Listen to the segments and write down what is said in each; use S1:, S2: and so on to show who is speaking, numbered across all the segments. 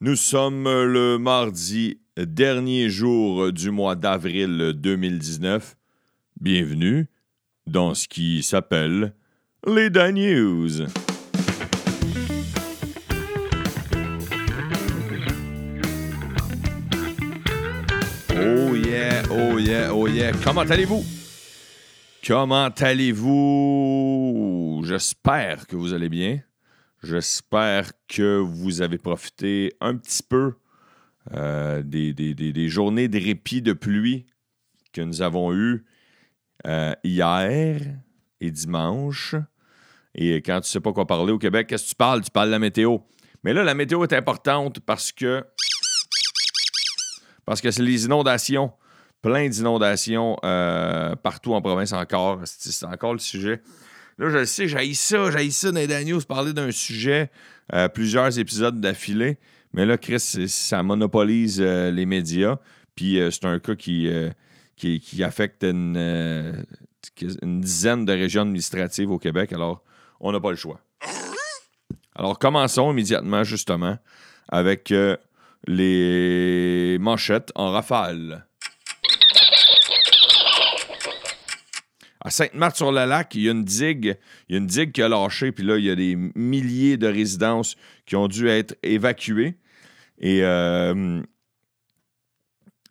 S1: Nous sommes le mardi, dernier jour du mois d'avril 2019. Bienvenue dans ce qui s'appelle les Dan News. Oh yeah, oh yeah, oh yeah. Comment allez-vous? Comment allez-vous? J'espère que vous allez bien. J'espère que vous avez profité un petit peu euh, des, des- des- des journées de répit de pluie que nous avons eues euh, hier et dimanche. Et quand tu sais pas quoi parler au Québec, qu'est-ce que tu parles? Tu parles de la météo. Mais là, la météo est importante parce que parce que c'est les inondations. Plein d'inondations euh, partout en province encore. C'est encore le sujet. Là, je le sais, j'ai ça, j'ai ça dans les parler d'un sujet, euh, plusieurs épisodes d'affilée. Mais là, Chris, ça monopolise euh, les médias. Puis euh, c'est un cas qui, euh, qui, affecte une, dizaine de régions administratives au Québec. Alors, on n'a pas le choix. Alors, commençons immédiatement, justement, avec les manchettes en rafale. À Sainte-Marthe-sur-le-Lac, il y a une digue, il y a une digue qui a lâché, puis là, il y a des milliers de résidences qui ont dû être évacuées. Et euh,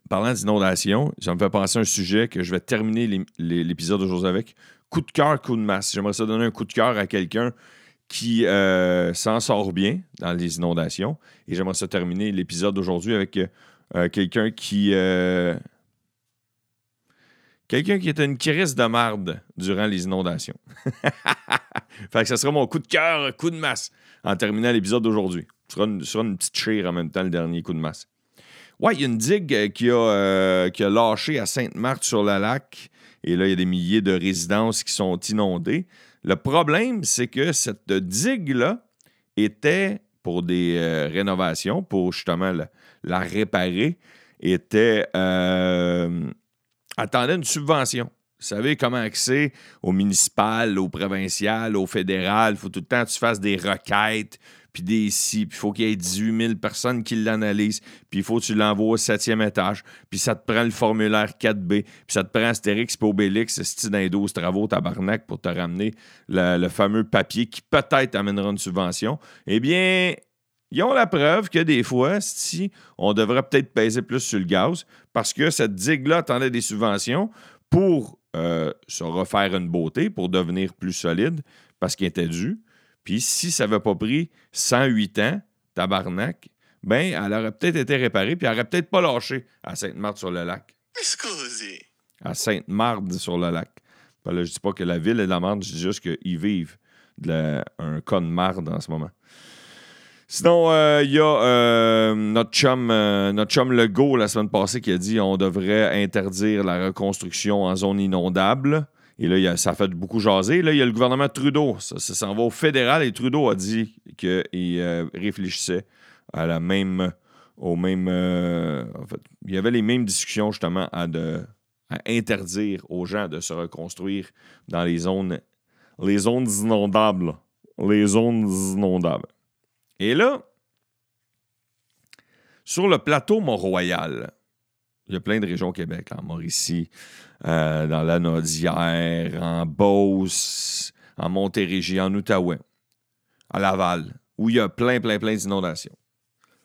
S1: parlant d'inondation, ça me fait penser à un sujet que je vais terminer l'é- l'é- l'épisode d'aujourd'hui avec. Coup de cœur, coup de masse. J'aimerais ça donner un coup de cœur à quelqu'un qui euh, s'en sort bien dans les inondations. Et j'aimerais ça terminer l'épisode d'aujourd'hui avec euh, quelqu'un qui. Quelqu'un qui était une crise de marde durant les inondations. fait que ça sera mon coup de cœur, coup de masse en terminant l'épisode d'aujourd'hui. Ce sera, une, petite chire en même temps, le dernier coup de masse. Ouais, il y a une digue euh, qui a, euh, qui a lâché à Sainte-Marthe-sur-le-Lac. Et là, il y a des milliers de résidences qui sont inondées. Le problème, c'est que cette digue-là était pour des euh, rénovations, pour justement la, la réparer, était attendait une subvention. Vous savez comment c'est au municipal, au provincial, au fédéral. Il faut tout le temps que tu fasses des requêtes, puis des si, puis il faut qu'il y ait 18 000 personnes qui l'analysent, puis il faut que tu l'envoies au septième étage, puis ça te prend le formulaire 4B, puis ça te prend Astérix puis Obélix, c'est dans les 12 travaux tabarnak pour te ramener le fameux papier qui peut-être amènera une subvention. Eh bien, ils ont la preuve que des fois, si on devrait peut-être peser plus sur le gaz, parce que cette digue-là attendait des subventions pour euh, se refaire une beauté, pour devenir plus solide, parce qu'il était dû. Puis si ça n'avait pas pris 108 ans, tabarnak, ben, elle aurait peut-être été réparée, puis elle aurait peut-être pas lâché à Sainte-Marthe-sur-le-Lac.
S2: Scusi.
S1: À Sainte-Marthe-sur-le-Lac. Ben là, je dis pas que la ville est de la marde, je dis juste qu'ils vivent de la- un cas de marde en ce moment. Sinon, euh, il y a euh, notre, chum, euh, notre chum Legault la semaine passée qui a dit on devrait interdire la reconstruction en zone inondable. Et là, ça a fait beaucoup jaser. Là, il y a le gouvernement Trudeau. Ça, s'en va au fédéral et Trudeau a dit qu'il euh, réfléchissait à la même. Au même euh, il y avait les mêmes discussions justement à, à interdire aux gens de se reconstruire dans les zones, les zones inondables. Les zones inondables. Et là, sur le plateau Mont-Royal, il y a plein de régions au Québec, en Mauricie, euh, dans la Nodière, en Beauce, en Montérégie, en Outaouais, à Laval, où il y a plein, plein, plein d'inondations.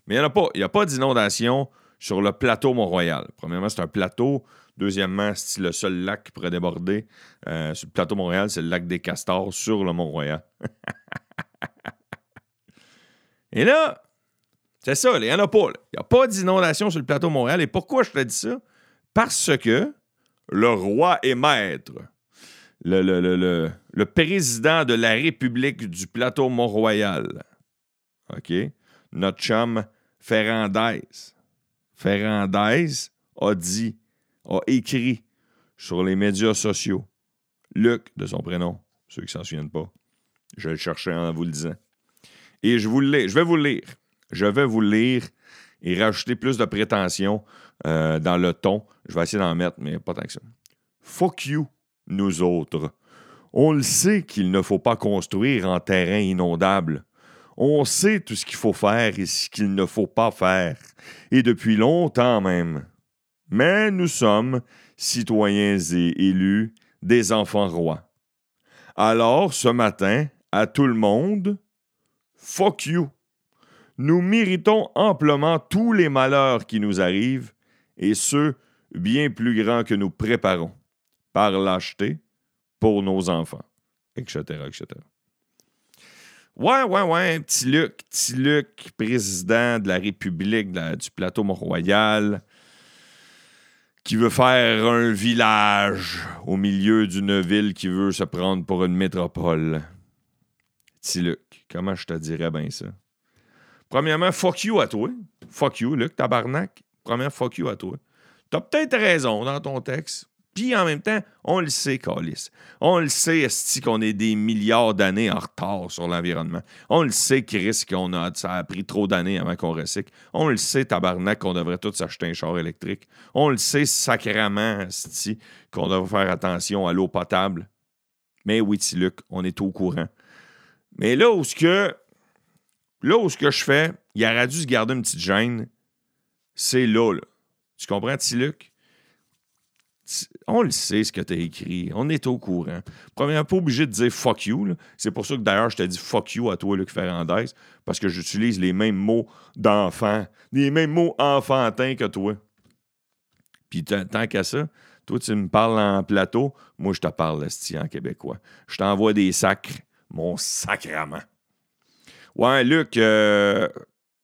S1: Mais il n'y en a pas. Il n'y a pas d'inondation sur le plateau Mont-Royal. Premièrement, c'est un plateau. Deuxièmement, c'est le seul lac qui pourrait déborder. euh, sur le plateau Montréal, c'est le lac des Castors sur le Mont-Royal. Et là, c'est ça, il n'y en a pas. Il n'y a pas d'inondation sur le plateau Montréal. Et pourquoi je te dis ça? Parce que le roi est maître. Le, le- le- le- président de la République du plateau Mont-Royal. OK? Notre chum Ferrandez. Ferrandez a dit, a écrit sur les médias sociaux. Luc, de son prénom, ceux qui s'en souviennent pas. Je le cherchais en vous le disant. Et je, vous je vais vous le lire. Je vais vous le lire et rajouter plus de prétention euh, dans le ton. Je vais essayer d'en mettre, mais pas tant que ça. Fuck you, nous autres. On le sait qu'il ne faut pas construire en terrain inondable. On sait tout ce qu'il faut faire et ce qu'il ne faut pas faire, et depuis longtemps même. Mais nous sommes, citoyens et élus, des enfants rois. Alors, ce matin, à tout le monde, fuck you. Nous méritons amplement tous les malheurs qui nous arrivent, et ceux bien plus grands que nous préparons, par lâcheté, pour nos enfants, etc., etc. Ouais, ouais, ouais, petit Luc, petit Luc, président de la République du plateau Mont-Royal, qui veut faire un village au milieu d'une ville qui veut se prendre pour une métropole. Petit Luc, comment je te dirais bien ça? Premièrement, fuck you à toi. Fuck you, Luc, tabarnak. Premièrement, fuck you à toi. T'as peut-être raison dans ton texte. Puis en même temps, on le sait, Calis. On le sait, Esti, qu'on est des milliards d'années en retard sur l'environnement. On le sait, Chris, qu'on a, ça a pris trop d'années avant qu'on recycle. On le sait, tabarnak, qu'on devrait tous s'acheter un char électrique. On le sait, sacrément, Esti, qu'on devrait faire attention à l'eau potable. Mais oui, Luc, on est au courant. Mais là où ce que, là où ce que je fais, il aurait dû se garder une petite gêne, c'est là, là. Tu comprends, Luc? on le sait ce que tu as écrit. On est au courant. Premièrement, pas obligé de dire fuck you. C'est pour ça que d'ailleurs, je t'ai dit fuck you à toi, Luc Ferrandez, parce que j'utilise les mêmes mots d'enfant, les mêmes mots enfantins que toi. Puis tant qu'à ça, toi, tu me parles en plateau, moi, je te parle en québécois. Je t'envoie des sacres, mon sacrement. Ouais, Luc, euh,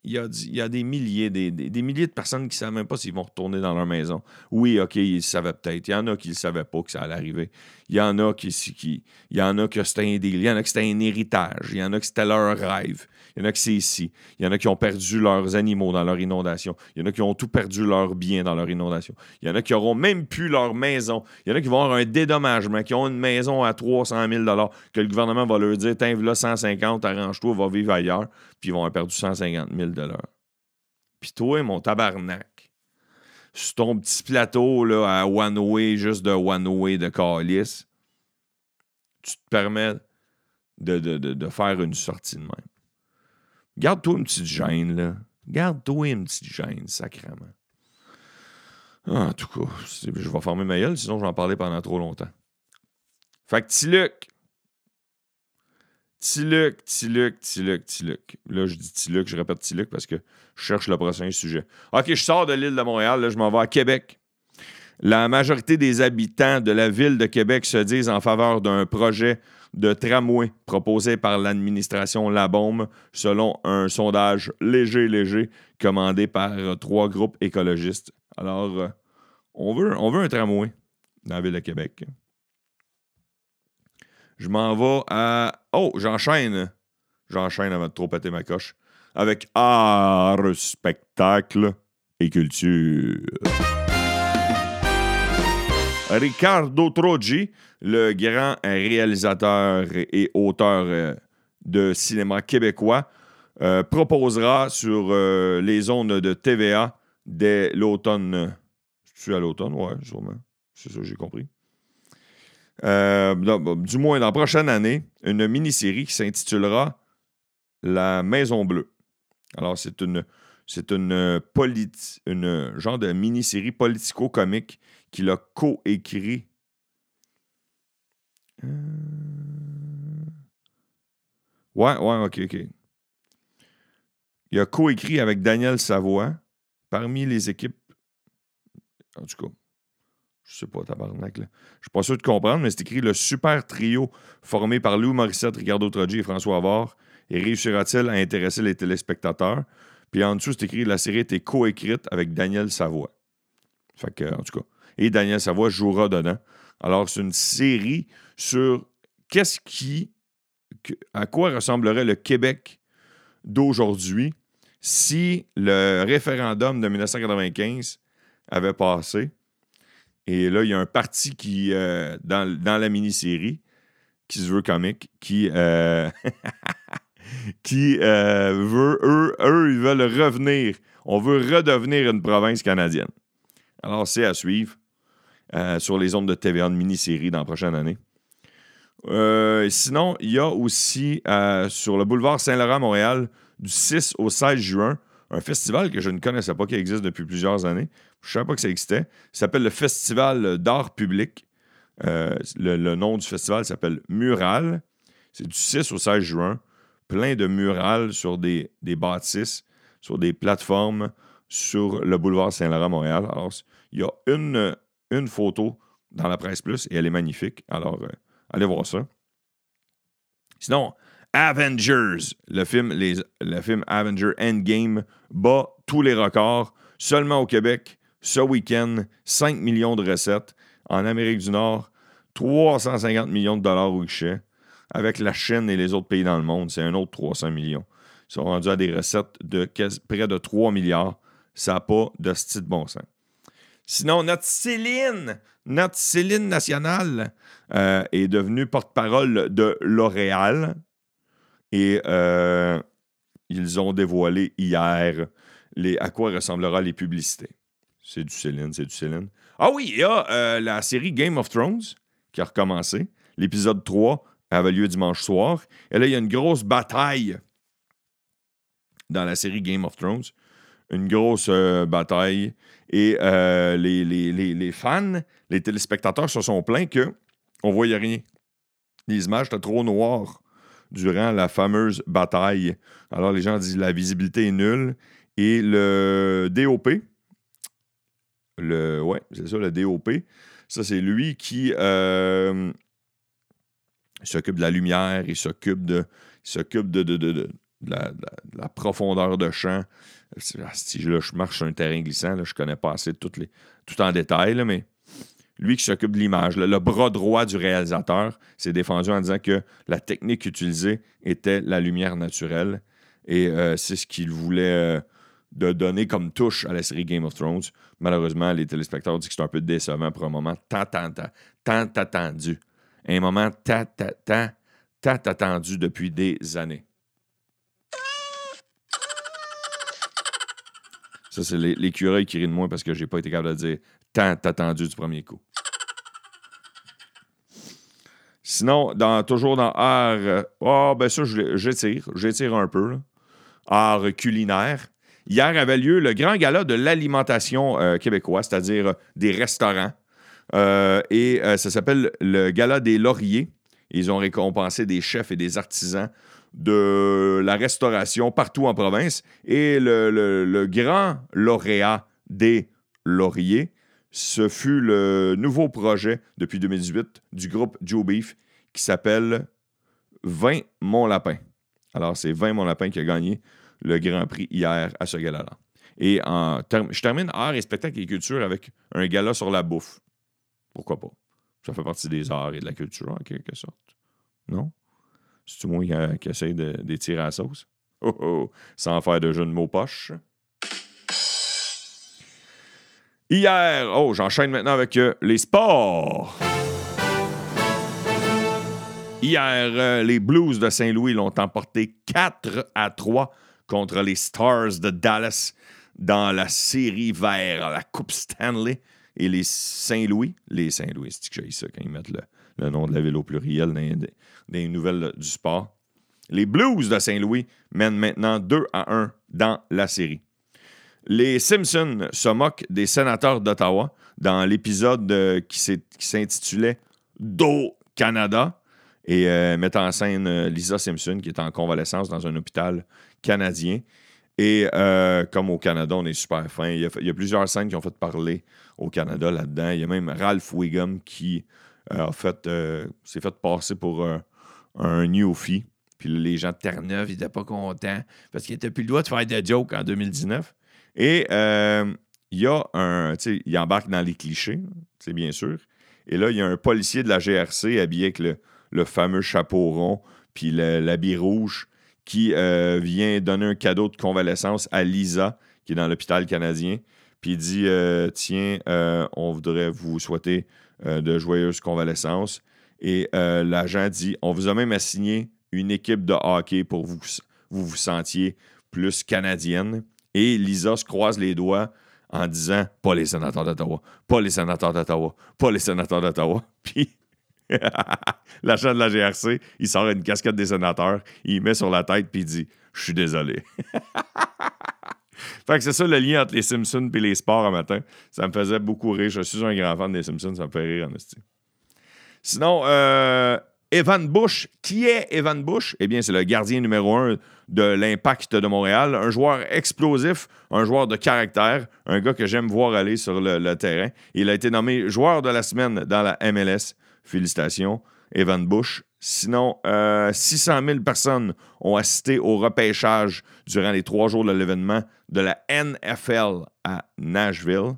S1: il y, a, des milliers, des, milliers de personnes qui ne savent même pas s'ils vont retourner dans leur maison. Oui, OK, ils le savaient peut-être. Il y en a qui ne savaient pas que ça allait arriver. Il y en a qui, y en a que c'était un Il y en a qui c'était un héritage. Il y en a qui c'était leur rêve. Il y en a qui c'est ici. Il y en a qui ont perdu leurs animaux dans leur inondation. Il y en a qui ont tout perdu leurs biens dans leur inondation. Il y en a qui n'auront même plus leur maison. Il y en a qui vont avoir un dédommagement, qui ont une maison à 300 000 que le gouvernement va leur dire Tiens, là 150, arrange-toi, va vivre ailleurs. Puis ils vont avoir perdu 150 000 Puis toi, mon tabarnak, sur ton petit plateau là, à One Way, juste de One Way de Calis, tu te permets de, de faire une sortie de même. Garde-toi une petite gêne, là. Garde-toi une petite gêne, sacrément. Ah, en tout cas, je vais fermer ma gueule, sinon je vais en parler pendant trop longtemps. Fait que Tiluc. Tiluc, Tiluc, Tiluc, Tiluc. Là, je dis Tiluc, je répète Tiluc parce que je cherche le prochain sujet. OK, je sors de l'île de Montréal, là, je m'en vais à Québec. La majorité des habitants de la ville de Québec se disent en faveur d'un projet de tramway proposé par l'administration Labaume selon un sondage léger, léger commandé par euh, trois groupes écologistes. Alors, euh, on, veut, on un tramway dans la ville de Québec. Je m'en vais à. Oh, j'enchaîne. J'enchaîne avant de trop péter ma coche. Avec art, spectacle et culture. Riccardo Trogi, le grand réalisateur et auteur euh, de cinéma québécois, euh, proposera sur euh, les ondes de TVA dès l'automne. Tu à l'automne? Oui, sûrement. C'est ça, j'ai compris. du moins, dans la prochaine année, une mini-série qui s'intitulera La Maison Bleue. Alors, c'est une, c'est une genre de mini-série politico-comique qu'il a coécrit. Euh... Ouais, ouais, ok, ok. Il a coécrit avec Daniel Savoie parmi les équipes. En tout cas, je sais pas, tabarnak. Là. Je suis pas sûr de comprendre, mais c'est écrit le super trio formé par Lou Morissette, Ricardo Trogi et François Avard. Et réussira-t-il à intéresser les téléspectateurs? Puis en dessous, c'est écrit la série été coécrite avec Daniel Savoie. En tout cas et Daniel Savoie jouera dedans. Alors, c'est une série sur qu'est-ce qui, à quoi ressemblerait le Québec d'aujourd'hui si le référendum de 1995 avait passé. Et là, il y a un parti qui, euh, dans, la mini-série, qui se veut comique, qui, euh, qui euh, veut, eux, eux, ils veulent revenir. On veut redevenir une province canadienne. Alors, c'est à suivre. Euh, sur les ondes de TVA, de mini-série dans la prochaine année. Euh, sinon, il y a aussi euh, sur le boulevard Saint-Laurent, Montréal, du 6 au 16 juin, un festival que je ne connaissais pas, qui existe depuis plusieurs années. Je ne savais pas que ça existait. Ça s'appelle le Festival d'art public. Le, le, nom du festival s'appelle Mural. C'est du 6 au 16 juin. Plein de murales sur des, des bâtisses, sur des plateformes sur le boulevard Saint-Laurent, Montréal. Alors, il y a une, une photo dans la presse plus et elle est magnifique. Alors, euh, allez voir ça. Sinon, Avengers, le film, le film Avenger Endgame bat tous les records. Seulement au Québec, ce week-end, 5 millions de recettes. En Amérique du Nord, 350 millions de dollars au guichet. Avec la Chine et les autres pays dans le monde, c'est un autre 300 millions. Ils sont rendus à des recettes de près de 3 milliards. Ça n'a pas de style bon sens. Sinon, notre Céline, notre Céline nationale euh, est devenue porte-parole de L'Oréal. Et euh, ils ont dévoilé hier à quoi ressemblera les publicités. C'est du Céline, c'est du Céline. Ah oui, il y a euh, la série Game of Thrones qui a recommencé. L'épisode 3 avait lieu dimanche soir. Et là, il y a une grosse bataille dans la série Game of Thrones. Une grosse euh, bataille. Et euh, les, les, fans, les téléspectateurs se sont plaints qu'on ne voyait rien. Les images étaient trop noires durant la fameuse bataille. Alors, les gens disent la visibilité est nulle. Et le DOP, le, ouais, c'est ça, le DOP, ça, c'est lui qui euh, s'occupe de la lumière, il s'occupe de, s'occupe de, la, profondeur de champ. Si là, je marche sur un terrain glissant, je connais pas assez toutes les, tout en détail, mais lui qui s'occupe de l'image, le bras droit du réalisateur, s'est défendu en disant que la technique utilisée était la lumière naturelle. Et euh, c'est ce qu'il voulait euh, de donner comme touche à la série Game of Thrones. Malheureusement, les téléspectateurs disent que c'est un peu décevant pour un moment tant, tant, tant, tant attendu. Un moment tant, tant, tant, tant attendu depuis des années. Ça, c'est l'écureuil qui rit de moi parce que j'ai pas été capable de dire tant attendu du premier coup. Sinon, dans, toujours dans art, oh, ben ça, j'étire, j'étire un peu. Art culinaire. Hier avait lieu le grand gala de l'alimentation euh, québécoise, c'est-à-dire des restaurants. Euh, et euh, ça s'appelle le gala des lauriers. Ils ont récompensé des chefs et des artisans de la restauration partout en province. Et le, grand lauréat des lauriers, ce fut le nouveau projet depuis 2018 du groupe Joe Beef qui s'appelle 20 Mon Lapin. Alors, c'est 20 Mon Lapin qui a gagné le Grand Prix hier à ce gala-là. Et je termine art et spectacle et culture avec un gala sur la bouffe. Pourquoi pas? Ça fait partie des arts et de la culture, en quelque sorte. Non? C'est-tu moi qui, qui essaye d'étirer la sauce? Oh oh! Sans faire de jeu de mots poche. Hier, oh, j'enchaîne maintenant avec euh, les sports. Hier, euh, les Blues de Saint-Louis l'ont emporté 4 à 3 contre les Stars de Dallas dans la série vers la Coupe Stanley. Et les Saint-Louis, les Saint-Louis, c'est que j'ai ça quand ils mettent le, nom de la ville au pluriel dans, les nouvelles du sport? Les Blues de Saint-Louis mènent maintenant 2 à 1 dans la série. Les Simpsons se moquent des sénateurs d'Ottawa dans l'épisode euh, qui s'intitulait Do Canada et euh, mettent en scène euh, Lisa Simpson qui est en convalescence dans un hôpital canadien. Et euh, comme au Canada, on est super fin. Il y, a, plusieurs scènes qui ont fait parler au Canada là-dedans. Il y a même Ralph Wiggum qui a fait, s'est fait passer pour un newfie. Puis les gens de Terre-Neuve, ils n'étaient pas contents parce qu'ils n'étaient plus le droit de faire des jokes en 2019. Et il y a un. Il embarque dans les clichés, c'est bien sûr. Et là, il y a un policier de la GRC habillé avec le, le fameux chapeau rond, puis l'habit rouge, qui euh, vient donner un cadeau de convalescence à Lisa, qui est dans l'hôpital canadien. Puis il dit euh, Tiens, euh, on voudrait vous souhaiter de joyeuses convalescences. Et l'agent dit On vous a même assigné une équipe de hockey pour vous vous, vous sentiez plus canadienne. Et Lisa se croise les doigts en disant Pas les sénateurs d'Ottawa, pas les sénateurs d'Ottawa, pas les sénateurs d'Ottawa. Puis L'agent de la GRC, il sort une casquette des sénateurs, il met sur la tête, puis il dit Je suis désolé. fait que c'est ça le lien entre les Simpsons et les sports un matin. Ça me faisait beaucoup rire. Je suis un grand fan des Simpsons, ça me fait rire en esti. Sinon, euh, Evan Bush. Qui est Evan Bush? Eh bien, c'est le gardien numéro un de l'Impact de Montréal. Un joueur explosif, un joueur de caractère, un gars que j'aime voir aller sur le, terrain. Il a été nommé joueur de la semaine dans la MLS. Félicitations, Evan Bush. Sinon, 600 euh, 000 personnes ont assisté au repêchage durant les trois jours de l'événement de la NFL à Nashville.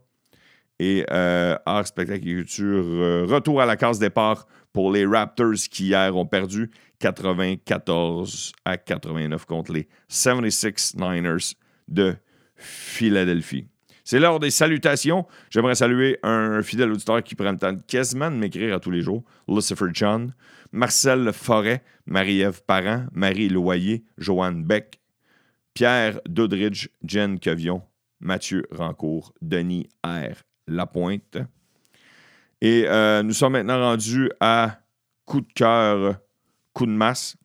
S1: Et euh, art, spectacle et culture, euh, retour à la case départ pour les Raptors qui hier ont perdu 94 à 89 contre les 76 Niners de Philadelphie. C'est l'heure des salutations. J'aimerais saluer un fidèle auditeur qui prend le temps quasiment de m'écrire à tous les jours, Lucifer John, Marcel Forêt, Marie-Ève Parent, Marie Loyer, Joanne Beck, Pierre Doudridge, Jen Quevion, Mathieu Rancourt, Denis R. Lapointe. Et euh, nous sommes maintenant rendus à coup de cœur, coup de masse,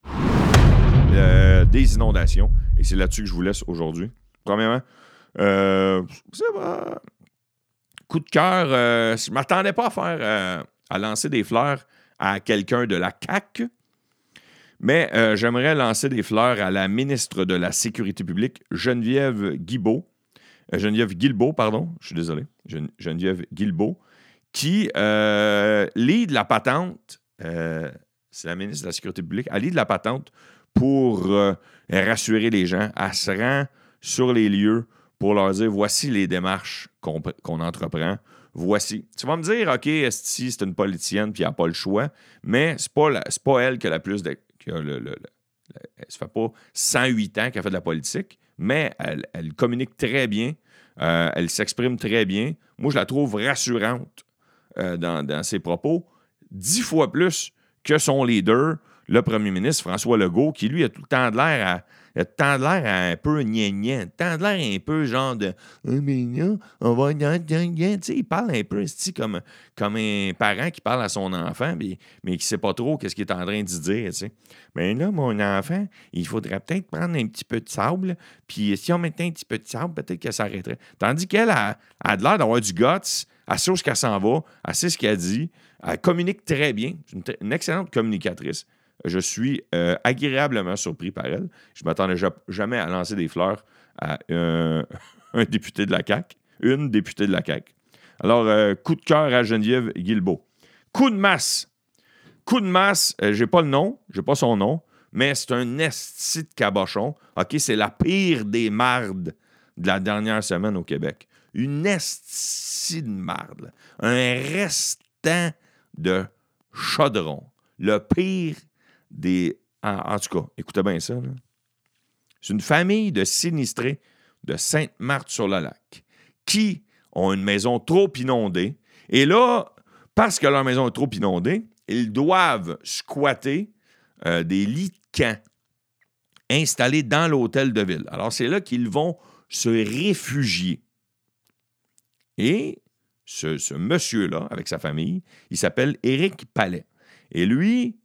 S1: euh, des inondations. Et c'est là-dessus que je vous laisse aujourd'hui. Premièrement, euh, coup de cœur, je ne m'attendais pas à faire, à lancer des fleurs à quelqu'un de la CAC. Mais j'aimerais lancer des fleurs à la ministre de la Sécurité publique, Geneviève Guilbeault. Geneviève Guilbeault, pardon, je suis désolé. Geneviève Guilbeault, qui euh, lit de la patente, euh, c'est la ministre de la Sécurité publique, elle lit de la patente pour euh, rassurer les gens. Elle se rend sur les lieux pour leur dire voici les démarches qu'on entreprend. Voici. Tu vas me dire, OK, si c'est une politicienne puis elle n'a pas le choix, mais c'est pas, pas elle qui a la plus de. Qui a fait pas 108 ans qu'elle fait de la politique, mais elle, communique très bien. elle s'exprime très bien. Moi, je la trouve rassurante. Euh, dans, ses propos, dix fois plus que son leader, le premier ministre François Legault, qui lui a tout le temps de l'air à. Il a temps de l'air un peu le temps de l'air un peu genre de oh, mais on va il parle un peu comme, comme un parent qui parle à son enfant, mais, mais qui ne sait pas trop qu'est-ce qu'il est en train de dire. Mais là, mon enfant, il faudrait peut-être prendre un petit peu de sable, puis si on mettait un petit peu de sable, peut-être que ça arrêterait. Tandis qu'elle a, a de l'air d'avoir du guts, elle sait où qu'elle s'en va, elle sait ce qu'elle dit, elle communique très bien, une, une excellente communicatrice. Je suis euh, agréablement surpris par elle. Je ne m'attendais jamais à lancer des fleurs à un, député de la CAQ, une députée de la CAQ. Alors, euh, coup de cœur à Geneviève Guilbeault. Coup de masse. Coup de masse, je euh, j'ai pas le nom, j'ai pas son nom, mais c'est un esti de cabochon. OK, c'est la pire des mardes de la dernière semaine au Québec une esti de marde, un restant de chaudron. Le pire des. En, tout cas, écoutez bien ça. C'est une famille de sinistrés de Sainte-Marthe-sur-le-Lac qui ont une maison trop inondée. Et là, parce que leur maison est trop inondée, ils doivent squatter euh, des lits de installés dans l'hôtel de ville. Alors, c'est là qu'ils vont se réfugier. Et ce, monsieur-là, avec sa famille, il s'appelle Éric Palais. Et lui,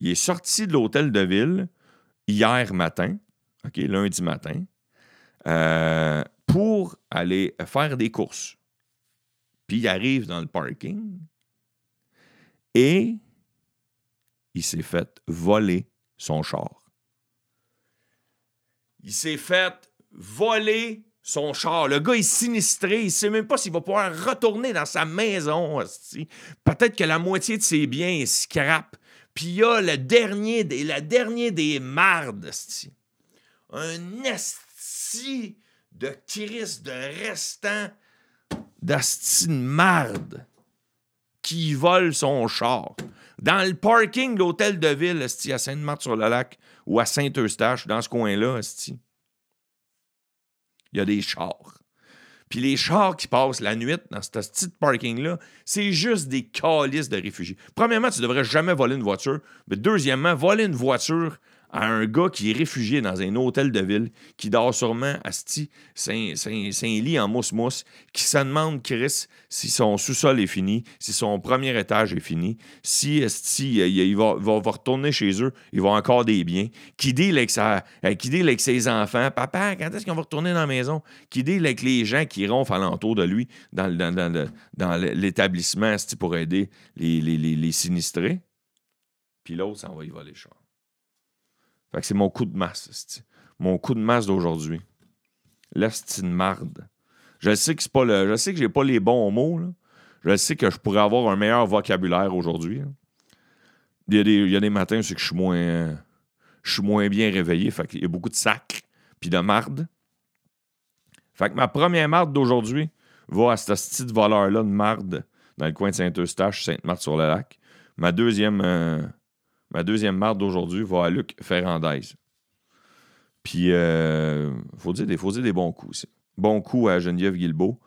S1: il est sorti de l'hôtel de ville hier matin, lundi matin, euh, pour aller faire des courses. Puis il arrive dans le parking et il s'est fait voler son char. Il s'est fait voler son char. Le gars est sinistré. Il ne sait même pas s'il va pouvoir retourner dans sa maison. Peut-être que la moitié de ses biens est scrap. Puis il y a le dernier des, des mardes. Un esti de Chris de restant d'asti de marde qui vole son char. Dans le parking de l'hôtel de ville, à Sainte-Marthe-sur-le-Lac ou à Saint-Eustache, dans ce coin-là, il y a des chars. Puis les chars qui passent la nuit dans ce petit parking-là, c'est juste des calices de réfugiés. Premièrement, tu ne devrais jamais voler une voiture. Mais deuxièmement, voler une voiture à un gars qui est réfugié dans un hôtel de ville, qui dort sûrement à un lit en mousse-mousse, qui se demande, Chris, si son sous-sol est fini, si son premier étage est fini, si esti, il, va, retourner chez eux, il va encore des biens, qui dit avec, euh, qui avec ses enfants, papa, quand est-ce qu'on va retourner dans la maison, qui dit avec les gens qui ronflent alentour de lui dans, dans, l'établissement pour aider les, les, sinistrés? Puis l'autre s'en va y voler le fait que c'est mon coup de masse. Mon coup de masse d'aujourd'hui. Là, c'est une marde. Je sais que. Je sais que j'ai pas les bons mots. Je sais que je pourrais avoir un meilleur vocabulaire aujourd'hui. Il, y a des, matins, c'est que je suis moins. Je suis moins bien réveillé. Fait qu'il y a beaucoup de sacs puis de marde. Fait que ma première marde d'aujourd'hui va à ce petit voleur-là de marde dans le coin de Saint-Eustache, Sainte-Marthe-sur-le-Lac. Ma deuxième. Euh, Ma deuxième marde d'aujourd'hui va à Luc Ferrandez. Puis, euh, faut, dire, des bons coups aussi. Bon coup à Geneviève Guilbeault.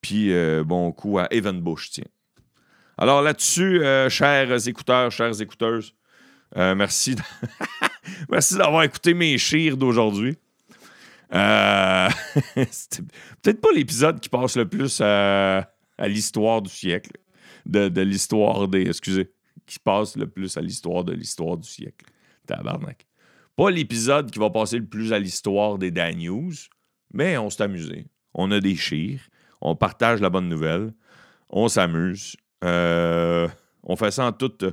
S1: Puis, euh, bon coup à Evan Bush, tiens. Alors là-dessus, euh, chers écouteurs, chères écouteuses, merci, merci d'avoir écouté mes chires d'aujourd'hui. peut-être pas l'épisode qui passe le plus à, l'histoire du siècle, de l'histoire des. Excusez qui passe le plus à l'histoire de l'histoire du siècle. Tabarnak. Pas l'épisode qui va passer le plus à l'histoire des Dan News, mais on s'est amusé. On a des chires, on partage la bonne nouvelle, on s'amuse. Euh, on fait ça en toute,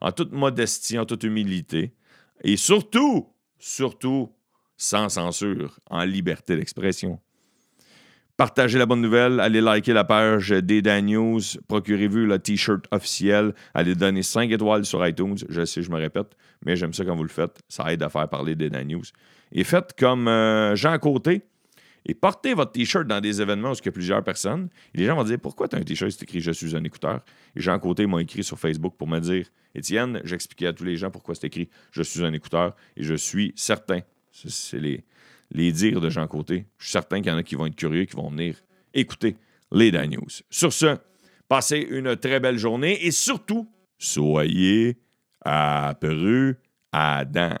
S1: en toute modestie, en toute humilité. Et surtout, surtout, sans censure, en liberté d'expression. Partagez la bonne nouvelle, allez liker la page des Dan News, procurez-vous le t-shirt officiel, allez donner 5 étoiles sur iTunes, je sais, je me répète, mais j'aime ça quand vous le faites, ça aide à faire parler des Dan News. Et faites comme euh, Jean Côté, et portez votre t-shirt dans des événements où il y a plusieurs personnes. Et les gens vont dire Pourquoi tu as un t-shirt c'est écrit Je suis un écouteur? Et Jean Côté m'a écrit sur Facebook pour me dire Étienne, j'expliquais à tous les gens pourquoi c'est écrit Je suis un écouteur et je suis certain. C'est les, les dires de Jean Côté. Je suis certain qu'il y en a qui vont être curieux, qui vont venir écouter les Dan News. Sur ce, passez une très belle journée et surtout, soyez à Peru à dents.